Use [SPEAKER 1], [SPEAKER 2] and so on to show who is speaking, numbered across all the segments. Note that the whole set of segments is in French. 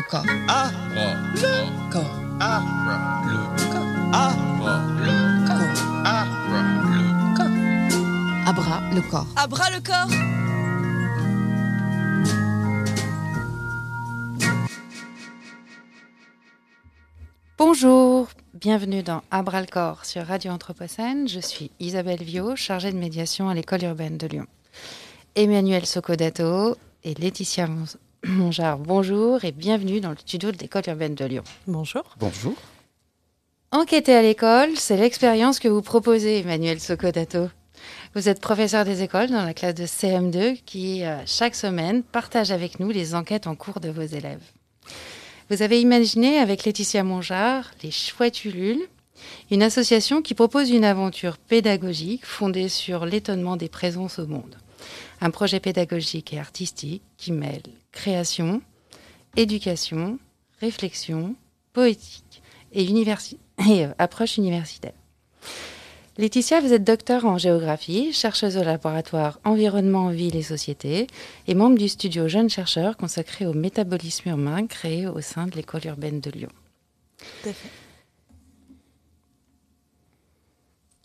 [SPEAKER 1] le corps.
[SPEAKER 2] Ah,
[SPEAKER 1] Le corps.
[SPEAKER 2] ah,
[SPEAKER 1] Le corps.
[SPEAKER 2] ah,
[SPEAKER 1] Le corps.
[SPEAKER 2] ah.
[SPEAKER 1] Le corps. Abra le corps.
[SPEAKER 3] À bras le corps
[SPEAKER 4] Bonjour, bienvenue dans Abra le corps sur Radio Anthropocène. Je suis Isabelle Viau, chargée de médiation à l'école urbaine de Lyon. Emmanuel Socodato et Laetitia Mongeard, bonjour et bienvenue dans le studio de l'école urbaine de Lyon.
[SPEAKER 3] Bonjour.
[SPEAKER 2] Bonjour.
[SPEAKER 4] Enquêter à l'école, c'est l'expérience que vous proposez, Emmanuel Socodato. Vous êtes professeur des écoles dans la classe de CM2 qui, euh, chaque semaine, partage avec nous les enquêtes en cours de vos élèves. Vous avez imaginé avec Laetitia Mongeard les Chouettes Ulules, une association qui propose une aventure pédagogique fondée sur l'étonnement des présences au monde. Un projet pédagogique et artistique qui mêle création, éducation, réflexion, poétique et, euh, approche universitaire. Laetitia, vous êtes docteur en géographie, chercheuse au laboratoire Environnement, Ville et Société et membre du studio Jeunes chercheurs consacré au métabolisme urbain créé au sein de l'école urbaine de Lyon.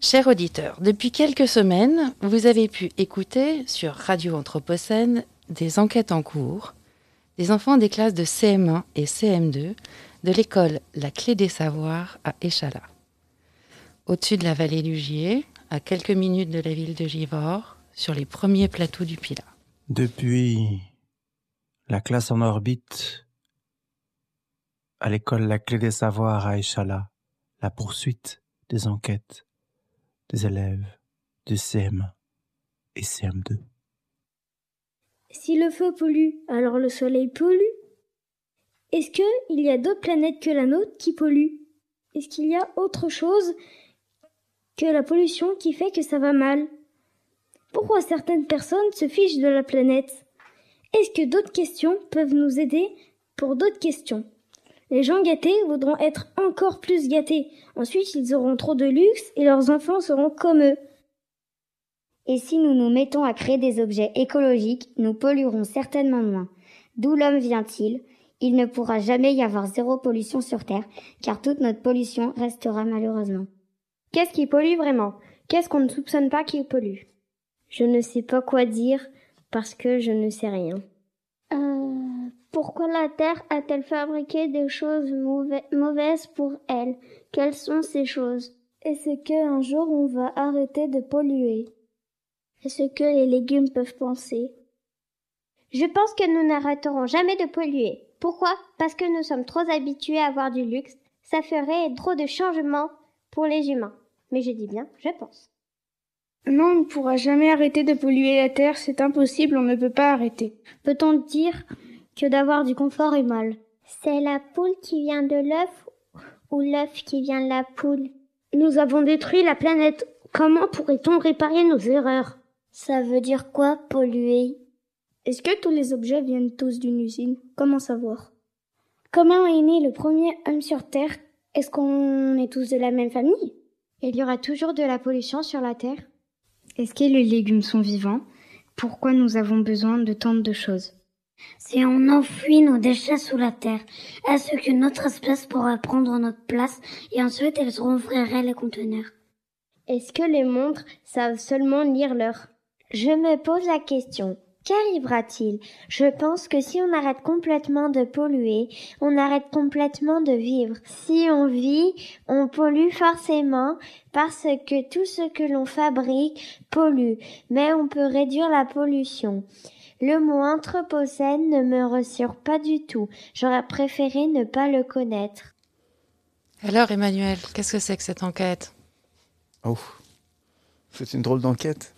[SPEAKER 4] Chers auditeurs, depuis quelques semaines, vous avez pu écouter sur Radio Anthropocène des enquêtes en cours des enfants des classes de CM1 et CM2 de l'école La Clé des Savoirs à Échala. Au-dessus de la vallée du Gier, à quelques minutes de la ville de Givors, sur les premiers plateaux du Pilat.
[SPEAKER 5] Depuis la classe en orbite à l'école La Clé des Savoirs à Échala, la poursuite des enquêtes élèves de CM1 et CM2.
[SPEAKER 6] Si le feu pollue, alors le soleil pollue. Est-ce qu'il y a d'autres planètes que la nôtre qui polluent? Est-ce qu'il y a autre chose que la pollution qui fait que ça va mal? Pourquoi certaines personnes se fichent de la planète? Est-ce que d'autres questions peuvent nous aider pour d'autres questions? Les gens gâtés voudront être encore plus gâtés. Ensuite, ils auront trop de luxe et leurs enfants seront comme eux.
[SPEAKER 7] Et si nous nous mettons à créer des objets écologiques, nous polluerons certainement moins. D'où l'homme vient-il? Il ne pourra jamais y avoir zéro pollution sur Terre, car toute notre pollution restera malheureusement.
[SPEAKER 6] Qu'est-ce qui pollue vraiment? Qu'est-ce qu'on ne soupçonne pas qui pollue? Je ne sais pas quoi dire parce que je ne sais rien. Euh, pourquoi la Terre a-t-elle fabriqué des choses mauvais- mauvaises pour elle? Quelles sont ces choses? Est-ce qu'un jour on va arrêter de polluer? Est-ce que les légumes peuvent penser?
[SPEAKER 8] Je pense que nous n'arrêterons jamais de polluer. Pourquoi? Parce que nous sommes trop habitués à avoir du luxe. Ça ferait trop de changements pour les humains. Mais je dis bien, je pense.
[SPEAKER 6] Non, on ne pourra jamais arrêter de polluer la Terre, c'est impossible, on ne peut pas arrêter. Peut-on dire que d'avoir du confort est mal.
[SPEAKER 8] C'est la poule qui vient de l'œuf ou l'œuf qui vient de la poule?
[SPEAKER 6] Nous avons détruit la planète. Comment pourrait-on réparer nos erreurs?
[SPEAKER 8] Ça veut dire quoi, polluer?
[SPEAKER 6] Est-ce que tous les objets viennent tous d'une usine? Comment savoir? Comment est né le premier homme sur Terre? Est-ce qu'on est tous de la même famille?
[SPEAKER 8] Il y aura toujours de la pollution sur la Terre.
[SPEAKER 9] Est-ce que les légumes sont vivants? Pourquoi nous avons besoin de tant de choses?
[SPEAKER 7] Si on enfouit nos déchets sous la terre, est-ce que notre espèce pourra prendre notre place et ensuite elles rouvriraient les conteneurs?
[SPEAKER 6] Est-ce que les montres savent seulement lire l'heure?
[SPEAKER 8] Je me pose la question. Qu'arrivera-t-il? Je pense que si on arrête complètement de polluer, on arrête complètement de vivre. Si on vit, on pollue forcément parce que tout ce que l'on fabrique pollue, mais on peut réduire la pollution. Le mot anthropocène ne me rassure pas du tout. J'aurais préféré ne pas le connaître.
[SPEAKER 4] Alors, Emmanuel, qu'est-ce que c'est que cette enquête?
[SPEAKER 5] Oh, c'est une drôle d'enquête.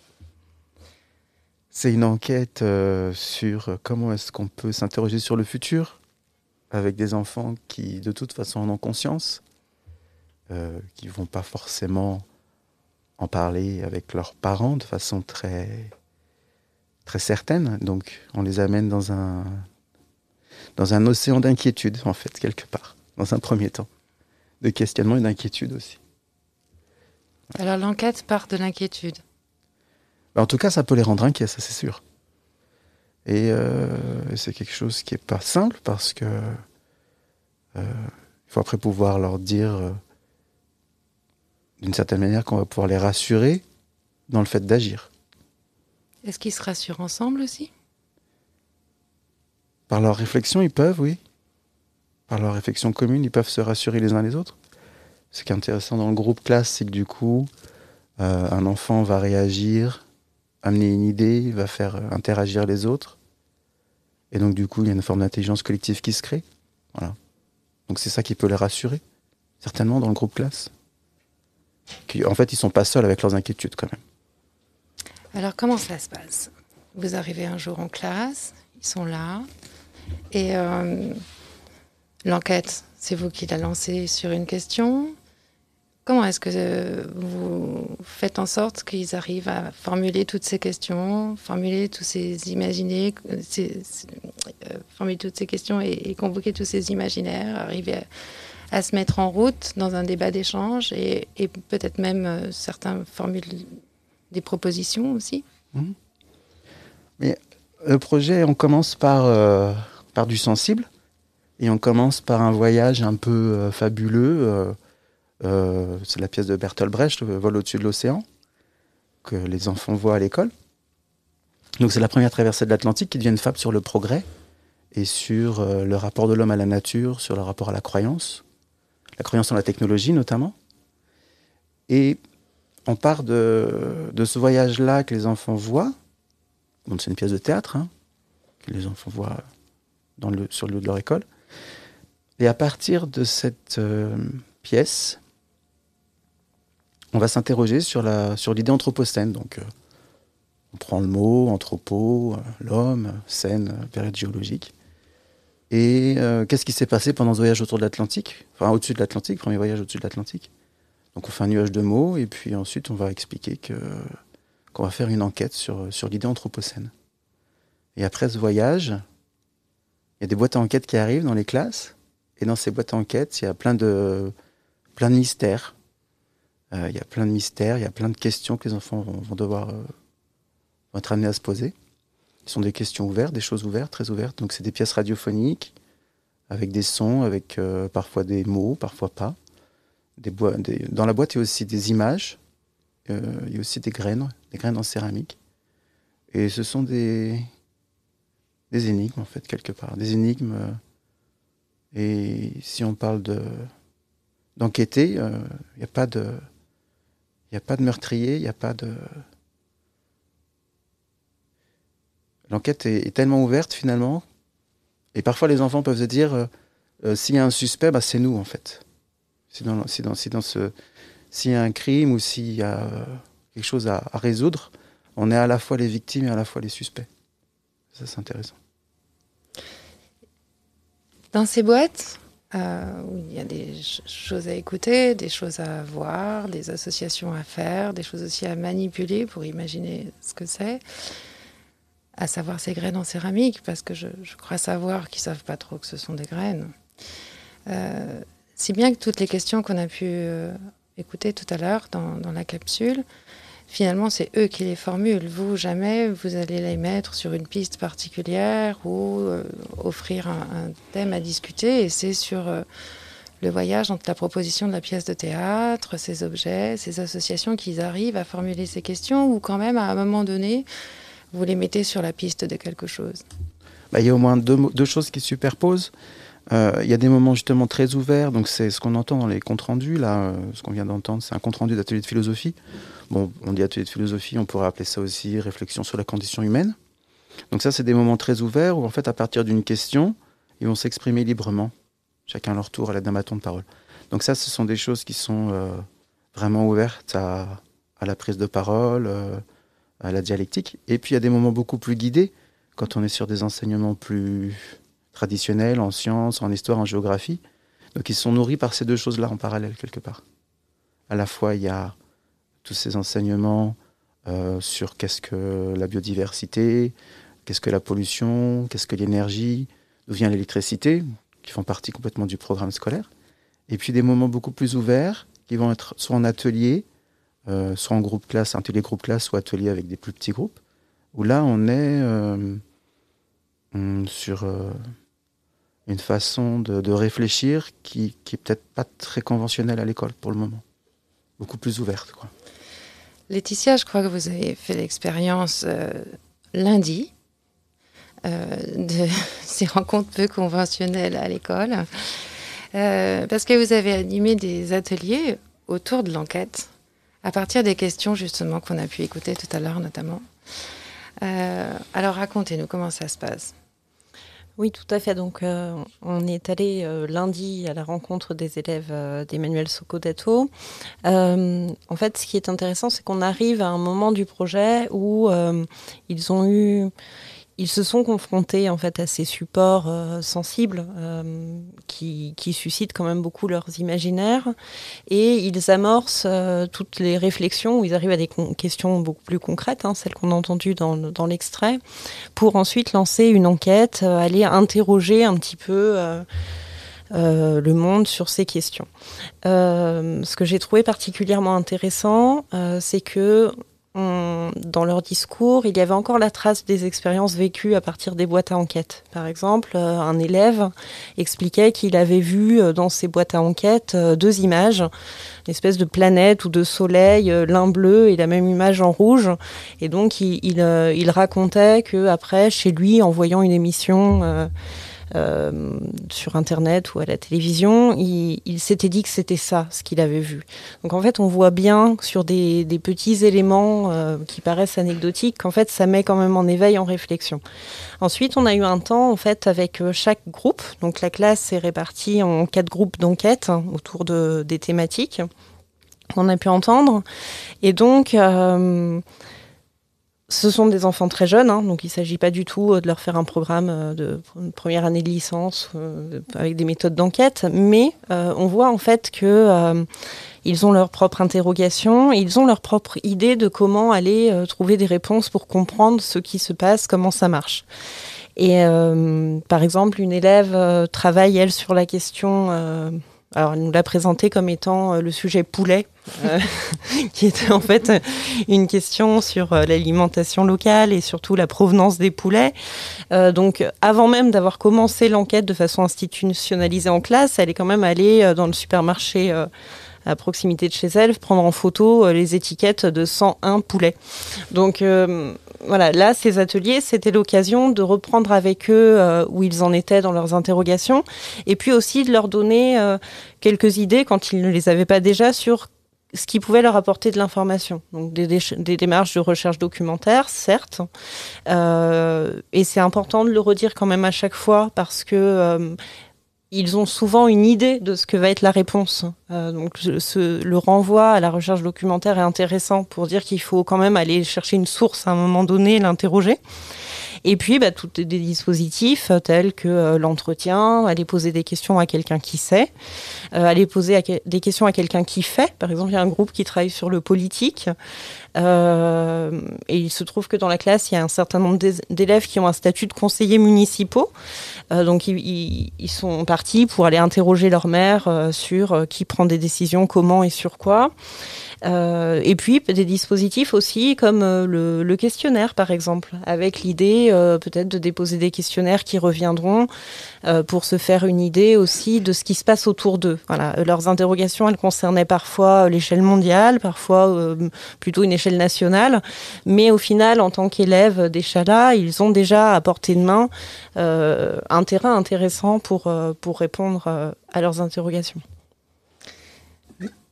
[SPEAKER 5] C'est une enquête euh, sur comment est-ce qu'on peut s'interroger sur le futur avec des enfants qui, de toute façon, en ont conscience, euh, qui vont pas forcément en parler avec leurs parents de façon très très certaine. Donc, on les amène dans un dans un océan d'inquiétude, en fait, quelque part, dans un premier temps, de questionnement et d'inquiétude aussi.
[SPEAKER 4] Alors, l'enquête part de l'inquiétude.
[SPEAKER 5] En tout cas, ça peut les rendre inquiets, ça c'est sûr. Et euh, c'est quelque chose qui est pas simple parce que il faut après pouvoir leur dire d'une certaine manière qu'on va pouvoir les rassurer dans le fait d'agir.
[SPEAKER 4] Est-ce qu'ils se rassurent ensemble aussi?
[SPEAKER 5] Par leur réflexion, ils peuvent, oui. Par leur réflexion commune, ils peuvent se rassurer les uns les autres. Ce qui est intéressant dans le groupe classe, c'est que du coup, euh, un enfant va réagir, amener une idée, va faire euh, interagir les autres. Et donc, du coup, il y a une forme d'intelligence collective qui se crée. Voilà. Donc, c'est ça qui peut les rassurer, certainement, dans le groupe classe. en fait, ils sont pas seuls avec leurs inquiétudes, quand même.
[SPEAKER 4] Alors, comment ça se passe? Vous arrivez un jour en classe, ils sont là, et euh, l'enquête, c'est vous qui la lancez sur une question. Comment est-ce que vous faites en sorte qu'ils arrivent à formuler toutes ces questions, formuler tous ces imaginaires, euh, formuler toutes ces questions et, convoquer tous ces imaginaires, arriver à, se mettre en route dans un débat d'échange et, peut-être même euh, certains formulent des propositions aussi
[SPEAKER 5] mmh. Mais le projet, on commence par, euh, par du sensible et on commence par un voyage un peu fabuleux euh, c'est la pièce de Bertolt Brecht, vol au-dessus de l'océan, que les enfants voient à l'école. Donc c'est la première traversée de l'Atlantique qui devient une fable sur le progrès et sur euh, le rapport de l'homme à la nature, sur le rapport à la croyance, la croyance en la technologie notamment. Et on part de, ce voyage-là que les enfants voient. C'est une pièce de théâtre hein, que les enfants voient sur le lieu de leur école. Et à partir de cette euh, pièce, on va s'interroger sur l'idée anthropocène. Donc, euh, on prend le mot anthropo, euh, l'homme, scène, période géologique. Et qu'est-ce qui s'est passé pendant ce voyage autour de l'Atlantique, enfin au-dessus de l'Atlantique, premier voyage au-dessus de l'Atlantique. Donc on fait un nuage de mots et puis ensuite on va expliquer que qu'on va faire une enquête sur l'idée anthropocène. Et après ce voyage, il y a des boîtes à enquête qui arrivent dans les classes et dans ces boîtes à enquête, il y a plein de plein de mystères euh, il y a plein de mystères, il y a plein de questions que les enfants vont, devoir euh, être amenés à se poser. Ce sont des questions ouvertes, des choses ouvertes, très ouvertes. Donc c'est des pièces radiophoniques avec des sons, avec euh, parfois des mots, parfois pas. Dans la boîte, il y a aussi des images, il y a aussi des graines, des graines en céramique. Et ce sont des, énigmes, en fait, quelque part. Des énigmes. et si on parle de d'enquêter, il n'y a pas de il n'y a pas de meurtrier, il n'y a pas de... L'enquête est, tellement ouverte finalement. Et parfois les enfants peuvent se dire, euh, euh, s'il y a un suspect, bah, c'est nous en fait. Si dans, dans, dans ce... S'il y a un crime ou s'il y a euh, quelque chose à, résoudre, on est à la fois les victimes et à la fois les suspects. Ça, c'est intéressant.
[SPEAKER 4] Dans ces boîtes, euh, où il y a des choses à écouter, des choses à voir, des associations à faire, des choses aussi à manipuler pour imaginer ce que c'est. À savoir ces graines en céramique, parce que je, crois savoir qu'ils savent pas trop que ce sont des graines. Euh, si bien que toutes les questions qu'on a pu euh, écouter tout à l'heure dans, la capsule, finalement, c'est eux qui les formulent. Vous, jamais, vous allez les mettre sur une piste particulière ou euh, offrir un, thème à discuter. Et c'est sur euh, le voyage entre la proposition de la pièce de théâtre, ces objets, ces associations qu'ils arrivent à formuler ces questions ou quand même, à un moment donné, vous les mettez sur la piste de quelque chose.
[SPEAKER 5] Bah, il y a au moins deux choses qui se superposent. Euh, il y a des moments justement très ouverts, donc c'est ce qu'on entend dans les comptes rendus. Là, ce qu'on vient d'entendre, c'est un compte rendu d'atelier de philosophie Bon, on dit atelier de philosophie, on pourrait appeler ça aussi réflexion sur la condition humaine. Donc ça, c'est des moments très ouverts où, en fait, à partir d'une question, ils vont s'exprimer librement, chacun à leur tour, à l'aide d'un bâton de parole. Donc ça, ce sont des choses qui sont euh, vraiment ouvertes à, la prise de parole, euh, à la dialectique. Et puis, il y a des moments beaucoup plus guidés, quand on est sur des enseignements plus traditionnels, en sciences, en histoire, en géographie. Donc ils sont nourris par ces deux choses-là en parallèle, quelque part. À la fois, il y a tous ces enseignements euh, sur qu'est-ce que la biodiversité, qu'est-ce que la pollution, qu'est-ce que l'énergie, d'où vient l'électricité, qui font partie complètement du programme scolaire. Et puis des moments beaucoup plus ouverts qui vont être soit en atelier, euh, soit en groupe classe, atelier groupe classe, soit atelier avec des plus petits groupes, où là on est euh, sur une façon de, réfléchir qui, qui est peut-être pas très conventionnelle à l'école pour le moment. Beaucoup plus ouverte. Quoi.
[SPEAKER 4] Laetitia, je crois que vous avez fait l'expérience euh, lundi euh, de ces rencontres peu conventionnelles à l'école, euh, parce que vous avez animé des ateliers autour de l'enquête, à partir des questions justement qu'on a pu écouter tout à l'heure notamment. alors racontez-nous comment ça se passe.
[SPEAKER 3] Oui, tout à fait. Donc, on est allé lundi à la rencontre des élèves d'Emmanuel Socodato. en fait, ce qui est intéressant, c'est qu'on arrive à un moment du projet où ils ont eu ils se sont confrontés en fait à ces supports euh, sensibles euh, qui, qui, suscitent quand même beaucoup leurs imaginaires et ils amorcent euh, toutes les réflexions où ils arrivent à des questions beaucoup plus concrètes, hein, celles qu'on a entendues dans, dans l'extrait, pour ensuite lancer une enquête, aller interroger un petit peu. le monde sur ces questions. ce que j'ai trouvé particulièrement intéressant, c'est que dans leur discours, il y avait encore la trace des expériences vécues à partir des boîtes à enquête. Par exemple, euh, un élève expliquait qu'il avait vu euh, dans ces boîtes à enquête euh, deux images, une espèce de planète ou de soleil, l'un bleu et la même image en rouge. Et donc, il, il, racontait que après, chez lui, en voyant une émission sur Internet ou à la télévision, il, s'était dit que c'était ça, ce qu'il avait vu. Donc en fait, on voit bien sur des, petits éléments euh, qui paraissent anecdotiques qu'en fait, ça met quand même en éveil, en réflexion. Ensuite, on a eu un temps en fait avec euh, chaque groupe. Donc la classe est répartie en quatre groupes d'enquête hein, autour de, des thématiques qu'on a pu entendre. Et donc, ce sont des enfants très jeunes, hein, donc il ne s'agit pas du tout euh, de leur faire un programme euh, de première année de licence euh, avec des méthodes d'enquête, mais on voit en fait que ils ont leur propre interrogation, ils ont leur propre idée de comment aller trouver des réponses pour comprendre ce qui se passe, comment ça marche. Et par exemple, une élève travaille elle sur la question alors, elle nous l'a présenté comme étant euh, le sujet poulet, euh, qui était en fait une question sur euh, l'alimentation locale et surtout la provenance des poulets. donc, avant même d'avoir commencé l'enquête de façon institutionnalisée en classe, elle est quand même allée dans le supermarché à proximité de chez elle, prendre en photo les étiquettes de 101 poulets. Donc, voilà, là, ces ateliers, c'était l'occasion de reprendre avec eux euh, où ils en étaient dans leurs interrogations, et puis aussi de leur donner euh, quelques idées, quand ils ne les avaient pas déjà, sur ce qui pouvait leur apporter de l'information. Donc des, démarches de recherche documentaire, certes, euh, et c'est important de le redire quand même à chaque fois parce que ils ont souvent une idée de ce que va être la réponse. Euh, donc ce, le renvoi à la recherche documentaire est intéressant pour dire qu'il faut quand même aller chercher une source à un moment donné, l'interroger. Et puis, bah, tous des dispositifs euh, tels que euh, l'entretien, aller poser des questions à quelqu'un qui sait, euh, aller poser des questions à quelqu'un qui fait. Par exemple, il y a un groupe qui travaille sur le politique. Euh, et il se trouve que dans la classe, il y a un certain nombre d'élèves qui ont un statut de conseillers municipaux. Euh, donc, ils, sont partis pour aller interroger leur maire sur qui prend des décisions, comment et sur quoi. Euh, et puis des dispositifs aussi comme euh, le, questionnaire par exemple, avec l'idée euh, peut-être de déposer des questionnaires qui reviendront pour se faire une idée aussi de ce qui se passe autour d'eux. Voilà, leurs interrogations, elles concernaient parfois l'échelle mondiale, parfois plutôt une échelle nationale, mais au final, en tant qu'élèves d'Echala, ils ont déjà à portée de main un terrain intéressant pour, pour répondre à leurs interrogations.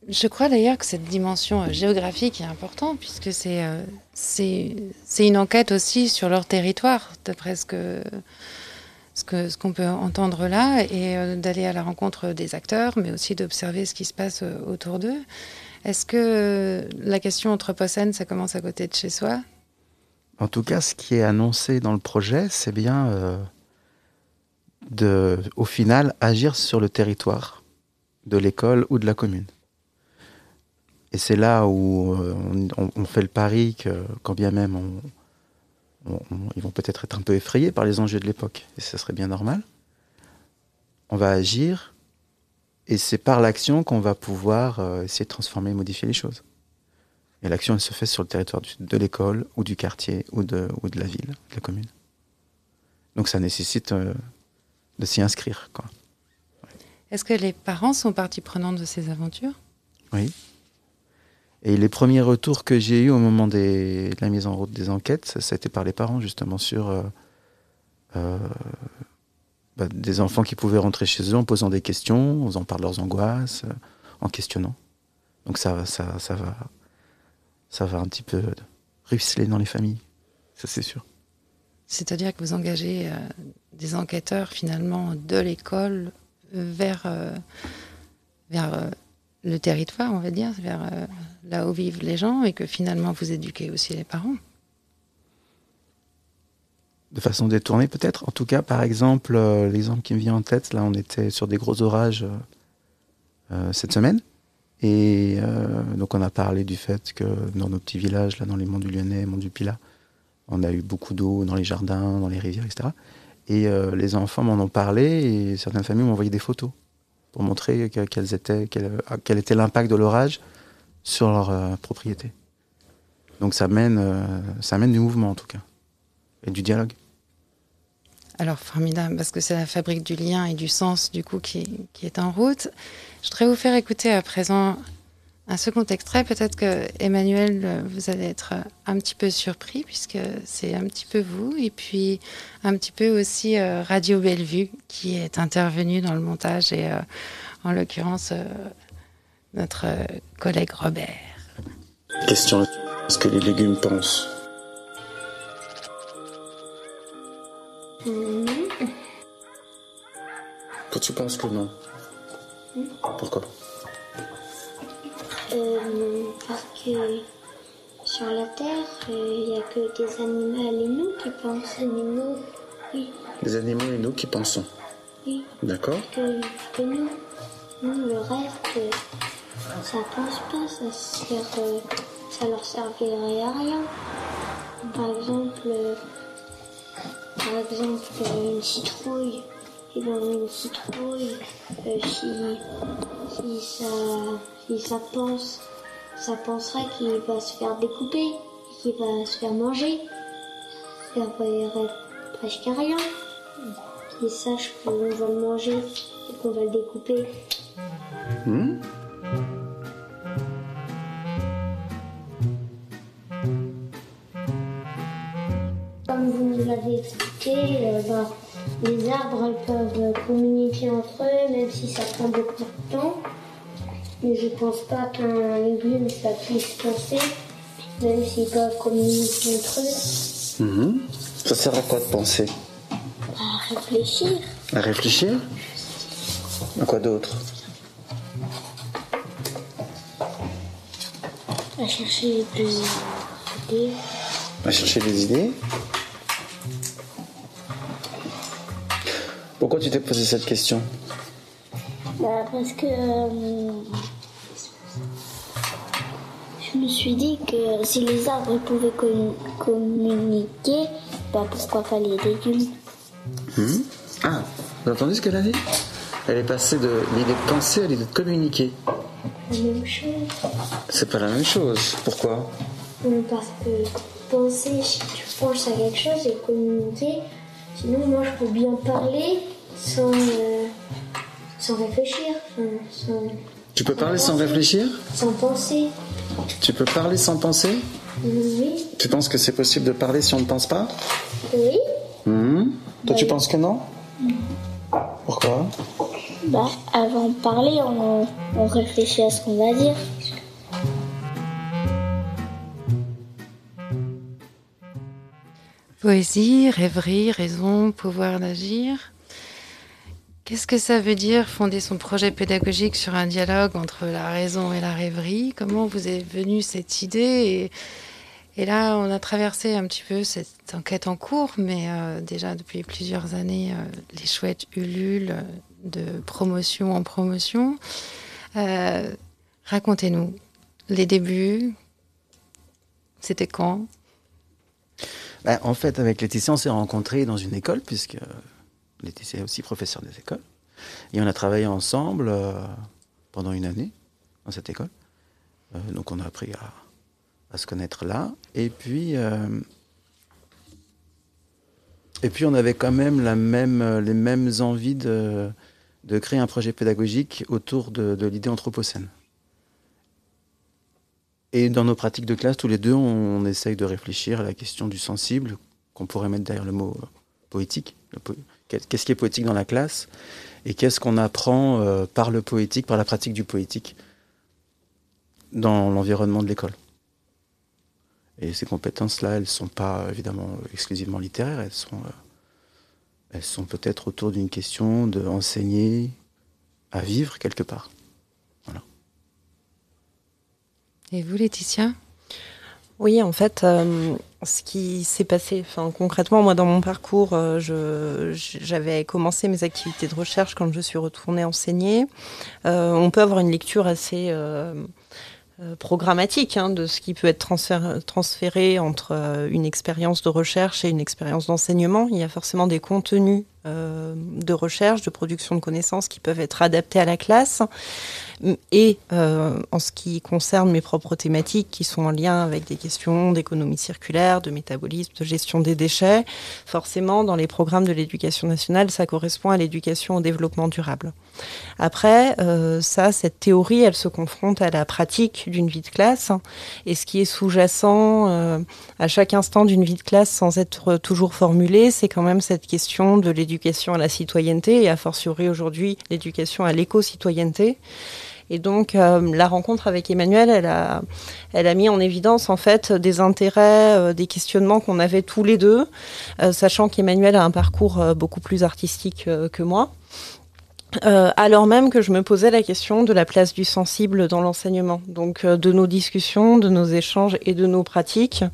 [SPEAKER 4] Je crois d'ailleurs que cette dimension euh, géographique est importante puisque c'est euh, c'est une enquête aussi sur leur territoire, d'après ce que ce qu'on ce peut entendre là, et euh, d'aller à la rencontre des acteurs, mais aussi d'observer ce qui se passe autour d'eux. Est-ce que la question anthropocène, ça commence à côté de chez soi?
[SPEAKER 5] En tout cas, ce qui est annoncé dans le projet, c'est bien de, au final, agir sur le territoire de l'école ou de la commune. Et c'est là où euh, on, fait le pari que, quand bien même ils vont peut-être être un peu effrayés par les enjeux de l'époque, et ce serait bien normal, on va agir, et c'est par l'action qu'on va pouvoir euh, essayer de transformer et modifier les choses. Et l'action, elle se fait sur le territoire de l'école, ou du quartier, ou de, ou de la ville, de la commune. Donc ça nécessite euh, de s'y inscrire. Quoi.
[SPEAKER 4] Est-ce que les parents sont partie prenante de ces aventures?
[SPEAKER 5] Oui. Et les premiers retours que j'ai eus au moment des, de la mise en route des enquêtes, ça, ça a été par les parents, justement, sur euh, bah, des enfants qui pouvaient rentrer chez eux en posant des questions, en faisant part de leurs angoisses, euh, en questionnant. Donc ça, ça, ça, va, ça va un petit peu ruisseler dans les familles, ça c'est sûr.
[SPEAKER 4] C'est-à-dire que vous engagez euh, des enquêteurs finalement de l'école vers, euh, vers le territoire, on va dire, vers là où vivent les gens, et que finalement vous éduquez aussi les parents.
[SPEAKER 5] De façon détournée peut-être. En tout cas, par exemple, euh, l'exemple qui me vient en tête, là on était sur des gros orages euh, euh, cette semaine. Et donc on a parlé du fait que dans nos petits villages, là dans les monts du Lyonnais, monts du Pilat, on a eu beaucoup d'eau dans les jardins, dans les rivières, etc. Et les enfants m'en ont parlé et certaines familles m'ont envoyé des photos pour montrer quel, était l'impact de l'orage sur leur propriété. Donc ça mène, ça mène du mouvement en tout cas et du dialogue.
[SPEAKER 4] Alors formidable, parce que c'est la fabrique du lien et du sens du coup qui, qui est en route. Je voudrais vous faire écouter à présent un second extrait. Peut-être que Emmanuel, vous allez être un petit peu surpris puisque c'est un petit peu vous et puis un petit peu aussi euh, Radio Bellevue qui est intervenu dans le montage et euh, en l'occurrence euh, notre collègue Robert.
[SPEAKER 5] Question est-ce que les légumes pensent Quand tu penses que non Pourquoi
[SPEAKER 10] Euh, parce que sur la Terre, il n'y a que des animaux et nous qui. Animaux, oui,
[SPEAKER 5] Les animaux et nous qui pensons.
[SPEAKER 10] oui,
[SPEAKER 5] D'accord
[SPEAKER 10] que, que nous. Nous, le reste, euh, ça pense pas, ça, sert, euh, ça leur servirait à rien. Par exemple, euh, par exemple une citrouille. Et dans une citrouille, euh, si, si, ça, si ça pense, ça penserait qu'il va se faire découper, qu'il va se faire manger. Ça servirait presque rien. Qu'il sache qu'on va le manger et qu'on va le découper.
[SPEAKER 5] Hmm?
[SPEAKER 10] Expliqué, ben, les arbres peuvent communiquer entre eux, même si ça prend beaucoup de temps. Mais je pense pas qu'un légume ça puisse penser, même s'ils peuvent communiquer entre eux.
[SPEAKER 5] Mhm. Ça sert à quoi de penser?
[SPEAKER 10] À réfléchir.
[SPEAKER 5] À réfléchir? À quoi d'autre?
[SPEAKER 10] À chercher des idées.
[SPEAKER 5] À chercher des idées? Pourquoi tu t'es posé cette question?
[SPEAKER 10] Bah, parce que euh, je me suis dit que si les arbres pouvaient com- communiquer, bah pourquoi pas les légumes?
[SPEAKER 5] Hmm? Ah, vous avez entendu ce qu'elle a dit? Elle est passée de l'idée de penser à l'idée de communiquer.
[SPEAKER 10] La même chose.
[SPEAKER 5] C'est pas la même chose. Pourquoi?
[SPEAKER 10] Euh, Parce que penser, si tu penses à quelque chose et communiquer, sinon moi je peux bien parler sans, euh, sans réfléchir, sans,
[SPEAKER 5] Tu peux parler sans réfléchir?
[SPEAKER 10] Sans penser.
[SPEAKER 5] Tu peux parler sans penser?
[SPEAKER 10] Oui,
[SPEAKER 5] Tu penses que c'est possible de parler si on ne pense pas?
[SPEAKER 10] Oui.
[SPEAKER 5] Hmm Toi, tu
[SPEAKER 10] Oui.
[SPEAKER 5] penses que non? Pourquoi?
[SPEAKER 10] Bah, avant de parler, on, on réfléchit à ce qu'on va dire.
[SPEAKER 4] Poésie, rêverie, raison, pouvoir d'agir. Qu'est-ce que ça veut dire fonder son projet pédagogique sur un dialogue entre la raison et la rêverie? Comment vous est venue cette idée? Et, là, on a traversé un petit peu cette enquête en cours, mais euh, déjà depuis plusieurs années, euh, les chouettes ululent de promotion en promotion. Euh, Racontez-nous les débuts. C'était quand?
[SPEAKER 5] Ben, En fait, avec Laetitia, on s'est rencontrés dans une école, puisque Laetitia est aussi professeure des écoles. Et on a travaillé ensemble euh, pendant une année dans cette école. Euh, donc on a appris à, se connaître là. Et puis, euh, Et puis on avait quand même, la même les mêmes envies de, de créer un projet pédagogique autour de, l'idée anthropocène. Et dans nos pratiques de classe, tous les deux, on essaye de réfléchir à la question du sensible, qu'on pourrait mettre derrière le mot poétique. Qu'est-ce qui est poétique dans la classe et qu'est-ce qu'on apprend euh, par le poétique, par la pratique du poétique dans l'environnement de l'école. Et ces compétences-là, elles ne sont pas évidemment exclusivement littéraires, elles sont, euh, sont peut-être autour d'une question d'enseigner à vivre quelque part. Voilà.
[SPEAKER 4] Et vous, Laetitia?
[SPEAKER 3] Oui, en fait, euh, ce qui s'est passé, enfin concrètement, moi dans mon parcours, euh, j'avais commencé mes activités de recherche quand je suis retournée enseigner. Euh, on peut avoir une lecture assez programmatique hein, de ce qui peut être transféré, entre une expérience de recherche et une expérience d'enseignement. Il y a forcément des contenus de recherche, de production de connaissances qui peuvent être adaptés à la classe. Et euh, en ce qui concerne mes propres thématiques qui sont en lien avec des questions d'économie circulaire, de métabolisme, de gestion des déchets, forcément dans les programmes de l'éducation nationale, ça correspond à l'éducation au développement durable. Après, euh, ça, cette théorie, elle se confronte à la pratique d'une vie de classe. Et ce qui est sous-jacent euh, à chaque instant d'une vie de classe sans être toujours formulé, c'est quand même cette question de l'éducation à la citoyenneté et a fortiori aujourd'hui l'éducation à l'éco-citoyenneté. Et donc, euh, la rencontre avec Emmanuel, elle a, elle a mis en évidence en fait des intérêts, euh, des questionnements qu'on avait tous les deux, euh, sachant qu'Emmanuel a un parcours beaucoup plus artistique que moi. Alors même que je me posais la question de la place du sensible dans l'enseignement. Donc de nos discussions, de nos échanges et de nos pratiques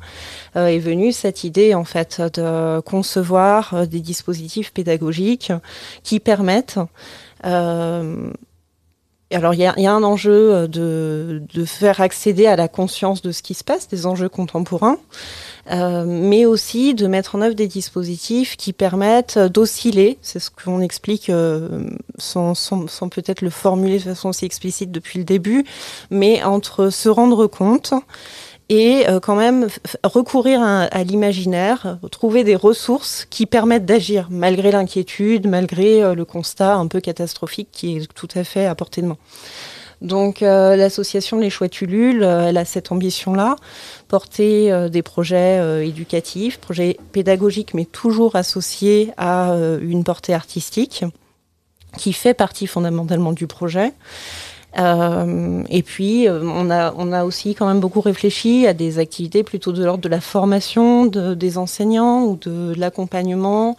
[SPEAKER 3] est venue cette idée en fait de concevoir des dispositifs pédagogiques qui permettent alors, il y, y, a un enjeu de, de, faire accéder à la conscience de ce qui se passe, des enjeux contemporains, euh, mais aussi de mettre en œuvre des dispositifs qui permettent d'osciller, c'est ce qu'on explique euh, sans, sans, sans peut-être le formuler de façon aussi explicite depuis le début, mais entre se rendre compte et euh, quand même recourir à, l'imaginaire, trouver des ressources qui permettent d'agir malgré l'inquiétude, malgré euh, le constat un peu catastrophique qui est tout à fait à portée de main. Donc euh, l'association Les Chouettes Ulules, euh, elle a cette ambition-là, porter des projets éducatifs, projets pédagogiques, mais toujours associés à une portée artistique, qui fait partie fondamentalement du projet. Euh, et puis, euh, on, a, aussi quand même beaucoup réfléchi à des activités plutôt de l'ordre de la formation de, des enseignants ou de l'accompagnement,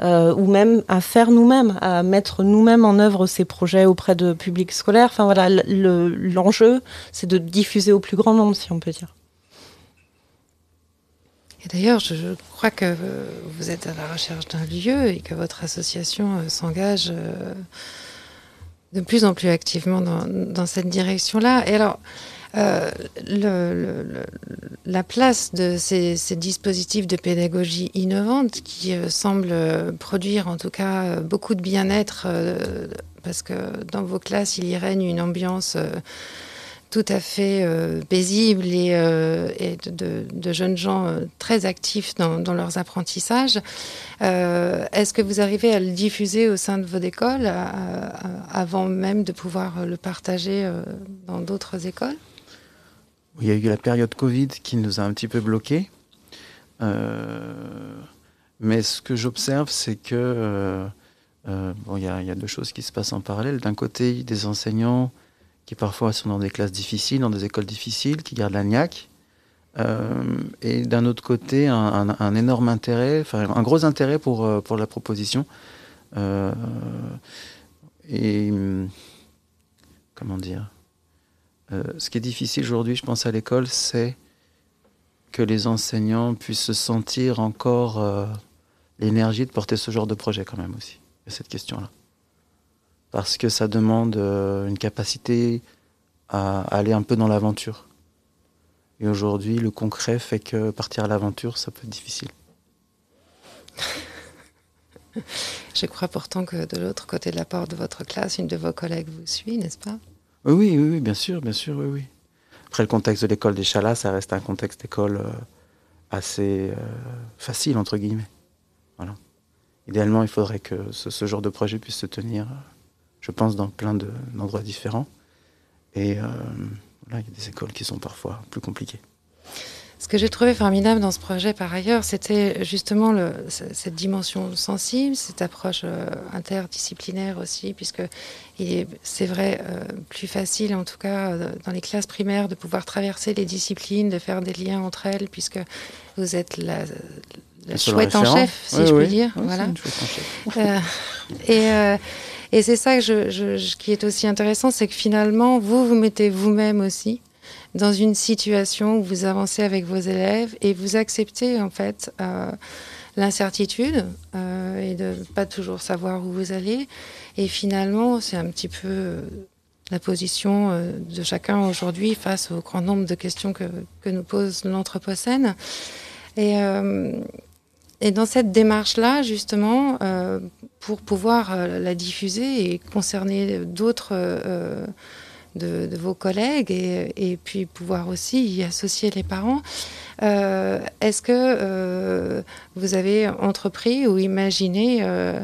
[SPEAKER 3] euh, ou même à faire nous-mêmes, à mettre nous-mêmes en œuvre ces projets auprès de publics scolaires. Enfin voilà, l'enjeu, c'est de diffuser au plus grand nombre, si on peut dire.
[SPEAKER 4] Et d'ailleurs, je, crois que vous êtes à la recherche d'un lieu et que votre association s'engage de plus en plus activement dans, cette direction-là. Et alors, euh, la place de ces, dispositifs de pédagogie innovante qui euh, semblent produire en tout cas euh, beaucoup de bien-être, parce que dans vos classes, il y règne une ambiance tout à fait euh, paisible et, euh, de, jeunes gens euh, très actifs dans, leurs apprentissages. Est-ce que vous arrivez à le diffuser au sein de votre école à, à, avant même de pouvoir le partager dans d'autres écoles?
[SPEAKER 5] Il y a eu la période Covid qui nous a un petit peu bloqués. Mais ce que j'observe, c'est que bon, il y, y, a deux choses qui se passent en parallèle. D'un côté, des enseignants qui parfois sont dans des classes difficiles, dans des écoles difficiles, qui gardent la niaque. Euh, et d'un autre côté, un, énorme intérêt, enfin un gros intérêt pour, euh, pour la proposition. Euh, et comment dire Ce qui est difficile aujourd'hui, je pense, à l'école, c'est que les enseignants puissent se sentir encore l'énergie de porter ce genre de projet quand même aussi. Cette question-là parce que ça demande euh, une capacité à, aller un peu dans l'aventure. Et aujourd'hui, le concret fait que partir à l'aventure, ça peut être difficile.
[SPEAKER 4] Je crois pourtant que de l'autre côté de la porte de votre classe, une de vos collègues vous suit, n'est-ce pas?
[SPEAKER 5] Oui, oui, oui, bien sûr, bien sûr, oui, oui. Après, le contexte de l'école des Chalas, ça reste un contexte d'école euh, assez euh, facile, entre guillemets. Voilà. Idéalement, il faudrait que ce, genre de projet puisse se tenir, je pense, dans plein d'endroits différents. Et là, il y a des écoles qui sont parfois plus compliquées.
[SPEAKER 4] Ce que j'ai trouvé formidable dans ce projet, par ailleurs, c'était justement le, cette dimension sensible, cette approche euh, interdisciplinaire aussi, puisque c'est vrai euh, plus facile, en tout cas euh, dans les classes primaires, de pouvoir traverser les disciplines, de faire des liens entre elles, puisque vous êtes la, chouette en chef, si je peux dire. voilà. et et c'est ça qui est aussi intéressant, c'est que finalement, vous vous mettez vous-même aussi dans une situation où vous avancez avec vos élèves et vous acceptez en fait euh, l'incertitude euh, et de pas toujours savoir où vous allez. Et finalement, c'est un petit peu euh, la position de chacun aujourd'hui face au grand nombre de questions que, que nous pose l'Anthropocène. Et, et dans cette démarche-là, justement, pour pouvoir la diffuser et concerner d'autres de, vos collègues et, puis pouvoir aussi y associer les parents. Euh, est-ce que euh, vous avez entrepris ou imaginé euh,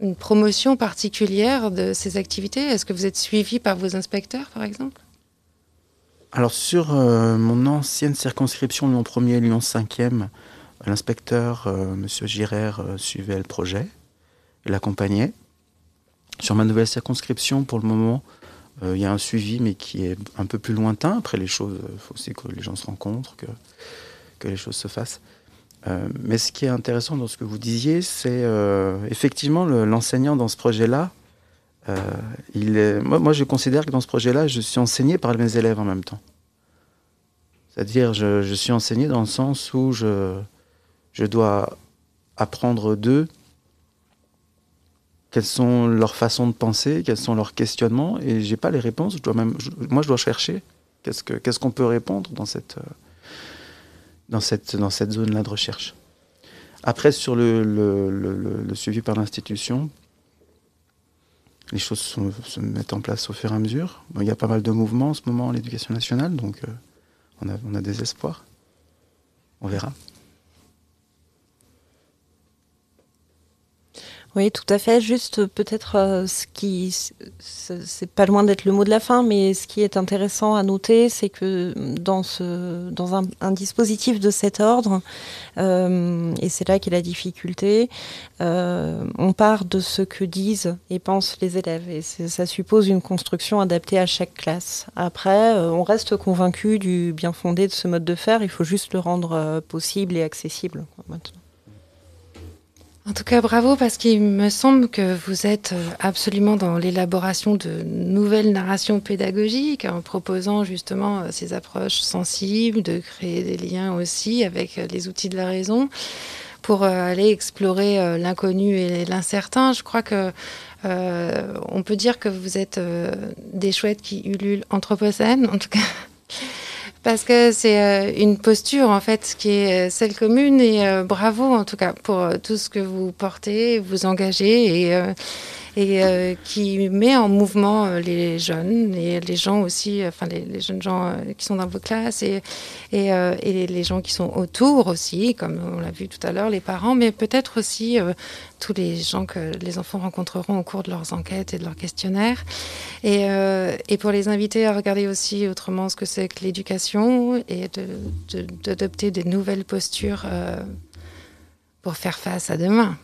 [SPEAKER 4] une promotion particulière de ces activités? Est-ce que vous êtes suivi par vos inspecteurs, par exemple?
[SPEAKER 5] Alors sur mon ancienne circonscription Lyon 1er, Lyon 5e, l'inspecteur, M. Girer, suivait le projet et l'accompagnait. Sur ma nouvelle circonscription, pour le moment, euh, il y a un suivi, mais qui est un peu plus lointain. Après, les choses, il faut aussi que les gens se rencontrent, que, que les choses se fassent. Euh, mais ce qui est intéressant dans ce que vous disiez, c'est euh, effectivement l'enseignant dans ce projet-là. Est, moi, je considère que dans ce projet-là, je suis enseigné par mes élèves en même temps. C'est-à-dire, je, suis enseigné dans le sens où je, dois apprendre d'eux quelles sont leurs façons de penser, quels sont leurs questionnements, et j'ai pas les réponses. Moi, je dois chercher. Qu'est-ce qu'on peut répondre dans cette, euh, zone-là de recherche Après, sur le, suivi par l'institution, les choses se mettent en place au fur et à mesure. il y a pas mal de mouvements en ce moment à l'éducation nationale, donc euh, on, a, on a des espoirs. On verra.
[SPEAKER 3] Oui, tout à fait. Juste peut-être euh, ce qui, c'est pas loin d'être le mot de la fin, mais ce qui est intéressant à noter, c'est que dans ce, dans un, dispositif de cet ordre, euh, et c'est là qu'est la difficulté, euh, on part de ce que disent et pensent les élèves, et ça suppose une construction adaptée à chaque classe. Après, on reste convaincu du bien fondé de ce mode de faire. Il faut juste le rendre possible et accessible maintenant.
[SPEAKER 4] En tout cas, bravo, parce qu'il me semble que vous êtes euh, absolument dans l'élaboration de nouvelles narrations pédagogiques, en proposant justement euh, ces approches sensibles, de créer des liens aussi avec euh, les outils de la raison, pour aller explorer l'inconnu et l'incertain. Je crois que on peut dire que vous êtes des chouettes qui ululent anthropocènes, en tout cas. Parce que c'est euh, une posture en fait qui est euh, celle commune et euh, bravo en tout cas pour tout ce que vous portez, vous engagez et et euh, qui met en mouvement euh, les jeunes et les gens aussi, enfin les, jeunes gens euh, qui sont dans vos classes et, les gens qui sont autour aussi, comme on l'a vu tout à l'heure, les parents, mais peut-être aussi tous les gens que les enfants rencontreront au cours de leurs enquêtes et de leurs questionnaires. Et, pour les inviter à regarder aussi autrement ce que c'est que l'éducation et d'adopter de, nouvelles postures pour faire face à demain.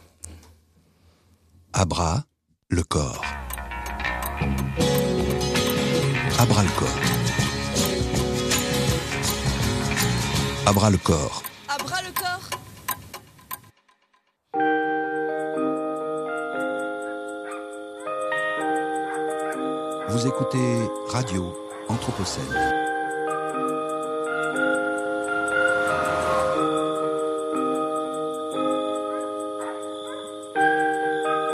[SPEAKER 11] Abra le corps. Abra le corps. Abra le corps.
[SPEAKER 12] Abra le corps.
[SPEAKER 11] Vous écoutez Radio Anthropocène.